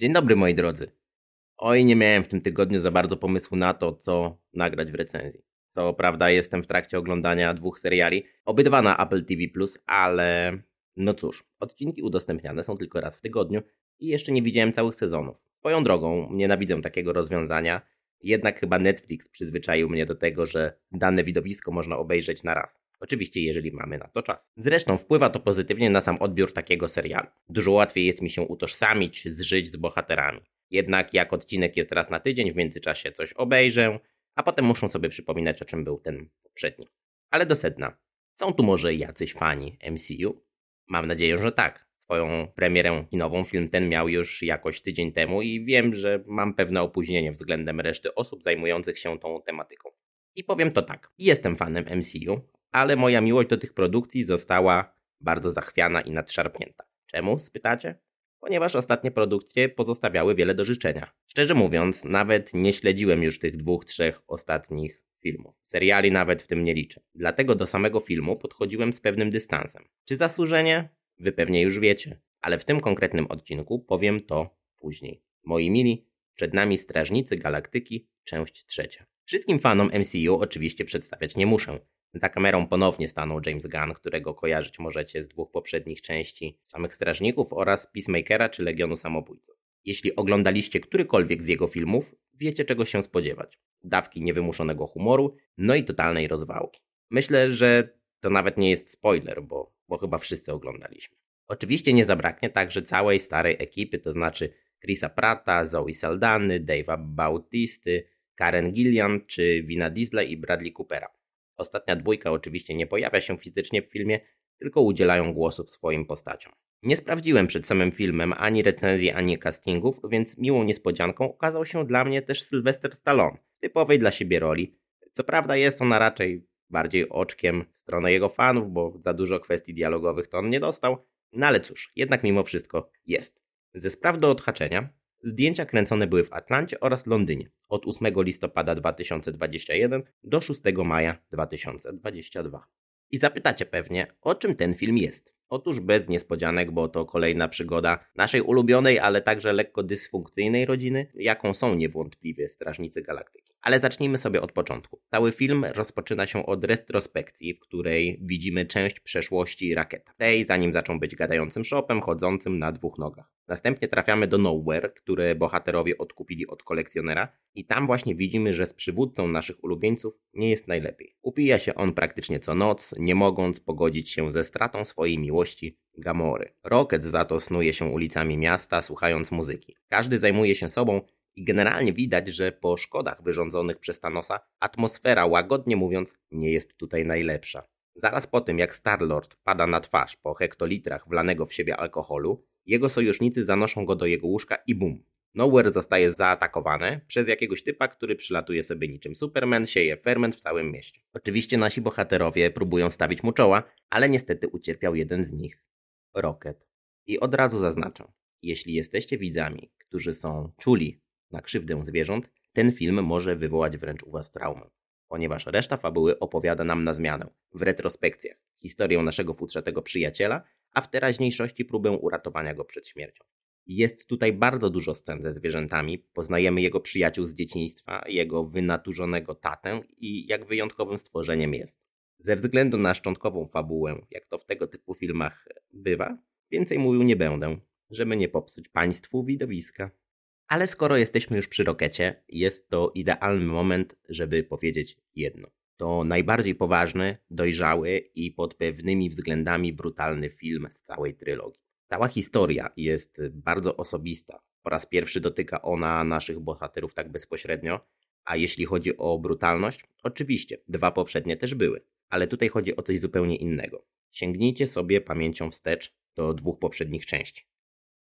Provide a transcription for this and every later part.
Dzień dobry moi drodzy. Oj, nie miałem w tym tygodniu za bardzo pomysłu na to, co nagrać w recenzji. Co prawda jestem w trakcie oglądania dwóch seriali, obydwa na Apple TV+, ale no cóż, odcinki udostępniane są tylko raz w tygodniu i jeszcze nie widziałem całych sezonów. Swoją drogą, nienawidzę takiego rozwiązania, jednak chyba Netflix przyzwyczaił mnie do tego, że dane widowisko można obejrzeć na raz. Oczywiście, jeżeli mamy na to czas. Zresztą wpływa to pozytywnie na sam odbiór takiego serialu. Dużo łatwiej jest mi się utożsamić, zżyć z bohaterami. Jednak jak odcinek jest raz na tydzień, w międzyczasie coś obejrzę, a potem muszą sobie przypominać, o czym był ten poprzedni. Ale do sedna. Są tu może jacyś fani MCU? Mam nadzieję, że tak. Swoją premierę kinową film ten miał już jakoś tydzień temu i wiem, że mam pewne opóźnienie względem reszty osób zajmujących się tą tematyką. I powiem to tak, jestem fanem MCU, ale moja miłość do tych produkcji została bardzo zachwiana i nadszarpnięta. Czemu, spytacie? Ponieważ ostatnie produkcje pozostawiały wiele do życzenia. Szczerze mówiąc, nawet nie śledziłem już tych dwóch, trzech ostatnich filmów. Seriali nawet w tym nie liczę. Dlatego do samego filmu podchodziłem z pewnym dystansem. Czy zasłużenie? Wy pewnie już wiecie, ale w tym konkretnym odcinku powiem to później. Moi mili, przed nami Strażnicy Galaktyki, część trzecia. Wszystkim fanom MCU oczywiście przedstawiać nie muszę. Za kamerą ponownie stanął James Gunn, którego kojarzyć możecie z dwóch poprzednich części Samych Strażników oraz Peacemakera czy Legionu Samobójców. Jeśli oglądaliście którykolwiek z jego filmów, wiecie czego się spodziewać. Dawki niewymuszonego humoru, no i totalnej rozwałki. Myślę, że to nawet nie jest spoiler, bo, bo chyba wszyscy oglądaliśmy. Oczywiście nie zabraknie także całej starej ekipy, to znaczy Chrisa Pratta, Zoe Saldany, Dave'a Bautisty, Karen Gillian czy Vina Diesla i Bradley Coopera. Ostatnia dwójka oczywiście nie pojawia się fizycznie w filmie, tylko udzielają głosów swoim postaciom. Nie sprawdziłem przed samym filmem ani recenzji, ani castingów, więc miłą niespodzianką okazał się dla mnie też Sylvester Stallone, typowej dla siebie roli. Co prawda jest ona raczej bardziej oczkiem w stronę jego fanów, bo za dużo kwestii dialogowych to on nie dostał, no ale cóż, jednak mimo wszystko jest. Ze spraw do odhaczenia, zdjęcia kręcone były w Atlancie oraz Londynie od 8 listopada 2021 do 6 maja 2022. I zapytacie pewnie, o czym ten film jest. Otóż bez niespodzianek, bo to kolejna przygoda naszej ulubionej, ale także lekko dysfunkcyjnej rodziny, jaką są niewątpliwie Strażnicy Galaktyki. Ale zacznijmy sobie od początku. Cały film rozpoczyna się od retrospekcji, w której widzimy część przeszłości Raketa. Tej, zanim zaczął być gadającym shopem, chodzącym na dwóch nogach. Następnie trafiamy do Nowhere, które bohaterowie odkupili od kolekcjonera i tam właśnie widzimy, że z przywódcą naszych ulubieńców nie jest najlepiej. Upija się on praktycznie co noc, nie mogąc pogodzić się ze stratą swojej miłości Gamory. Rocket za to snuje się ulicami miasta, słuchając muzyki. Każdy zajmuje się sobą i generalnie widać, że po szkodach wyrządzonych przez Thanosa atmosfera, łagodnie mówiąc, nie jest tutaj najlepsza. Zaraz po tym, jak Starlord pada na twarz po hektolitrach wlanego w siebie alkoholu, jego sojusznicy zanoszą go do jego łóżka i bum. Nowhere zostaje zaatakowany przez jakiegoś typa, który przylatuje sobie niczym Superman, sieje ferment w całym mieście. Oczywiście nasi bohaterowie próbują stawić mu czoła, ale niestety ucierpiał jeden z nich. Rocket. I od razu zaznaczę, jeśli jesteście widzami, którzy są czuli na krzywdę zwierząt, ten film może wywołać wręcz u Was traumę, ponieważ reszta fabuły opowiada nam na zmianę, w retrospekcjach, historię naszego futrzatego przyjaciela, a w teraźniejszości próbę uratowania go przed śmiercią. Jest tutaj bardzo dużo scen ze zwierzętami, poznajemy jego przyjaciół z dzieciństwa, jego wynaturzonego tatę i jak wyjątkowym stworzeniem jest. Ze względu na szczątkową fabułę, jak to w tego typu filmach bywa, więcej mówił nie będę, żeby nie popsuć państwu widowiska. Ale skoro jesteśmy już przy Rokecie, jest to idealny moment, żeby powiedzieć jedno. To najbardziej poważny, dojrzały i pod pewnymi względami brutalny film z całej trylogii. Cała historia jest bardzo osobista. Po raz pierwszy dotyka ona naszych bohaterów tak bezpośrednio, a jeśli chodzi o brutalność, oczywiście, dwa poprzednie też były, ale tutaj chodzi o coś zupełnie innego. Sięgnijcie sobie pamięcią wstecz do dwóch poprzednich części.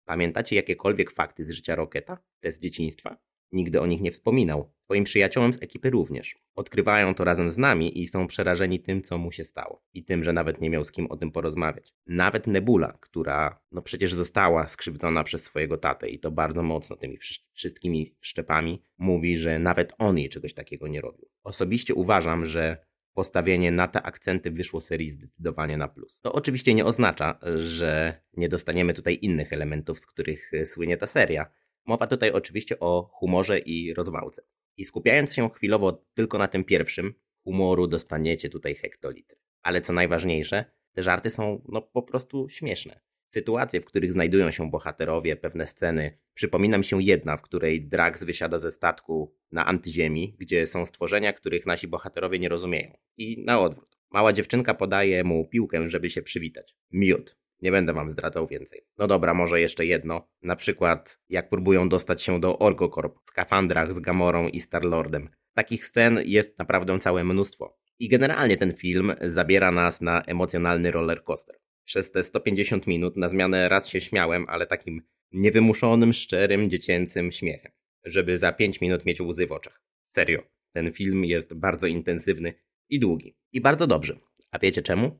Pamiętacie jakiekolwiek fakty z życia Roketa? Te z dzieciństwa? Nigdy o nich nie wspominał. Twoim przyjaciołom z ekipy również. Odkrywają to razem z nami i są przerażeni tym, co mu się stało. I tym, że nawet nie miał z kim o tym porozmawiać. Nawet Nebula, która no przecież została skrzywdzona przez swojego tatę i to bardzo mocno tymi wszystkimi wszczepami, mówi, że nawet on jej czegoś takiego nie robił. Osobiście uważam, że postawienie na te akcenty wyszło serii zdecydowanie na plus. To oczywiście nie oznacza, że nie dostaniemy tutaj innych elementów, z których słynie ta seria, Mowa tutaj oczywiście o humorze i rozwałce. I skupiając się chwilowo tylko na tym pierwszym, humoru dostaniecie tutaj hektolitr. Ale co najważniejsze, te żarty są no po prostu śmieszne. Sytuacje, w których znajdują się bohaterowie, pewne sceny. Przypomina mi się jedna, w której Drax wysiada ze statku na antyziemi, gdzie są stworzenia, których nasi bohaterowie nie rozumieją. I na odwrót. Mała dziewczynka podaje mu piłkę, żeby się przywitać. Miód. Nie będę wam zdradzał więcej. No dobra, może jeszcze jedno. Na przykład, jak próbują dostać się do Orgocorp w skafandrach z Gamorą i Starlordem. Takich scen jest naprawdę całe mnóstwo. I generalnie ten film zabiera nas na emocjonalny roller coaster. Przez te 150 minut na zmianę raz się śmiałem, ale takim niewymuszonym, szczerym, dziecięcym śmiechem, żeby za 5 minut mieć łzy w oczach. Serio, ten film jest bardzo intensywny i długi. I bardzo dobrze. A wiecie czemu?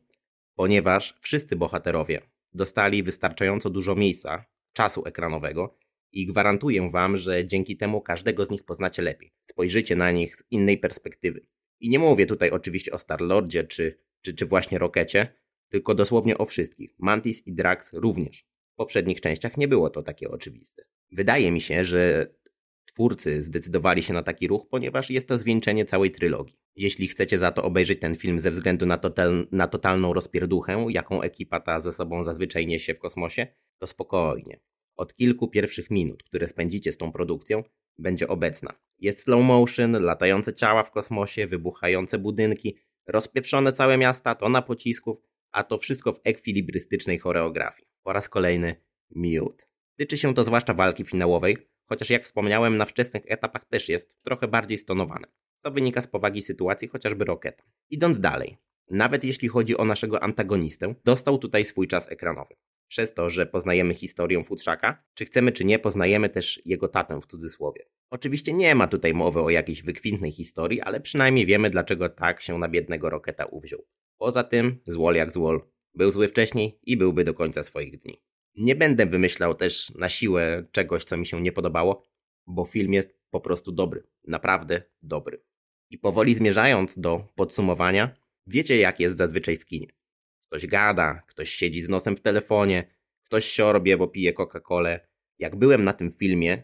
Ponieważ wszyscy bohaterowie dostali wystarczająco dużo miejsca, czasu ekranowego i gwarantuję wam, że dzięki temu każdego z nich poznacie lepiej. Spojrzycie na nich z innej perspektywy. I nie mówię tutaj oczywiście o Star-Lordzie czy, czy, czy właśnie Rokecie, tylko dosłownie o wszystkich. Mantis i Drax również. W poprzednich częściach nie było to takie oczywiste. Wydaje mi się, że twórcy zdecydowali się na taki ruch, ponieważ jest to zwieńczenie całej trylogii. Jeśli chcecie za to obejrzeć ten film ze względu na, total, na totalną rozpierduchę, jaką ekipa ta ze sobą zazwyczaj niesie w kosmosie, to spokojnie. Od kilku pierwszych minut, które spędzicie z tą produkcją, będzie obecna. Jest slow motion, latające ciała w kosmosie, wybuchające budynki, rozpieprzone całe miasta, tona pocisków, a to wszystko w ekwilibrystycznej choreografii. Po raz kolejny miód. Tyczy się to zwłaszcza walki finałowej, chociaż jak wspomniałem na wczesnych etapach też jest trochę bardziej stonowane, co wynika z powagi sytuacji chociażby Roketa. Idąc dalej, nawet jeśli chodzi o naszego antagonistę, dostał tutaj swój czas ekranowy. Przez to, że poznajemy historię Futrzaka, czy chcemy czy nie, poznajemy też jego tatę w cudzysłowie. Oczywiście nie ma tutaj mowy o jakiejś wykwintnej historii, ale przynajmniej wiemy dlaczego tak się na biednego Roketa uwziął. Poza tym, złol jak złol. Był zły wcześniej i byłby do końca swoich dni. Nie będę wymyślał też na siłę czegoś, co mi się nie podobało, bo film jest po prostu dobry. Naprawdę dobry. I powoli zmierzając do podsumowania, wiecie jak jest zazwyczaj w kinie. Ktoś gada, ktoś siedzi z nosem w telefonie, ktoś siorbie, bo pije Coca-Colę. Jak byłem na tym filmie,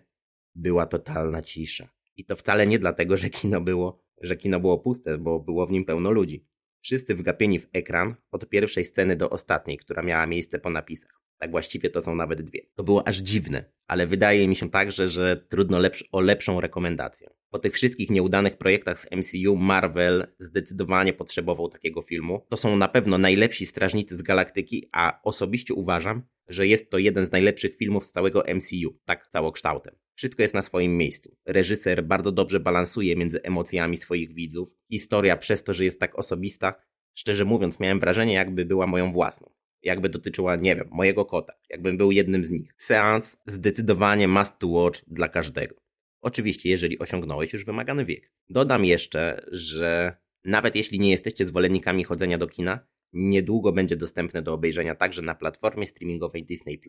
była totalna cisza. I to wcale nie dlatego, że kino było, że kino było puste, bo było w nim pełno ludzi. Wszyscy wgapieni w ekran od pierwszej sceny do ostatniej, która miała miejsce po napisach. Tak właściwie to są nawet dwie. To było aż dziwne, ale wydaje mi się także, że trudno lepsz o lepszą rekomendację. Po tych wszystkich nieudanych projektach z MCU, Marvel zdecydowanie potrzebował takiego filmu. To są na pewno najlepsi strażnicy z galaktyki, a osobiście uważam, że jest to jeden z najlepszych filmów z całego MCU, tak całokształtem. Wszystko jest na swoim miejscu. Reżyser bardzo dobrze balansuje między emocjami swoich widzów. Historia przez to, że jest tak osobista, szczerze mówiąc, miałem wrażenie, jakby była moją własną. Jakby dotyczyła, nie wiem, mojego kota, jakbym był jednym z nich. Seans zdecydowanie must to watch dla każdego. Oczywiście, jeżeli osiągnąłeś już wymagany wiek. Dodam jeszcze, że nawet jeśli nie jesteście zwolennikami chodzenia do kina, niedługo będzie dostępne do obejrzenia także na platformie streamingowej Disney+.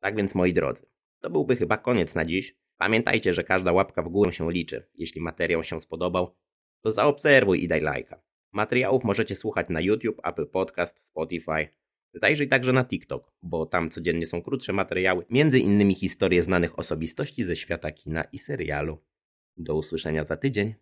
Tak więc moi drodzy, to byłby chyba koniec na dziś. Pamiętajcie, że każda łapka w górę się liczy. Jeśli materiał się spodobał, to zaobserwuj i daj lajka. Materiałów możecie słuchać na YouTube, Apple Podcast, Spotify. Zajrzyj także na TikTok, bo tam codziennie są krótsze materiały, między innymi historie znanych osobistości ze świata kina i serialu. Do usłyszenia za tydzień.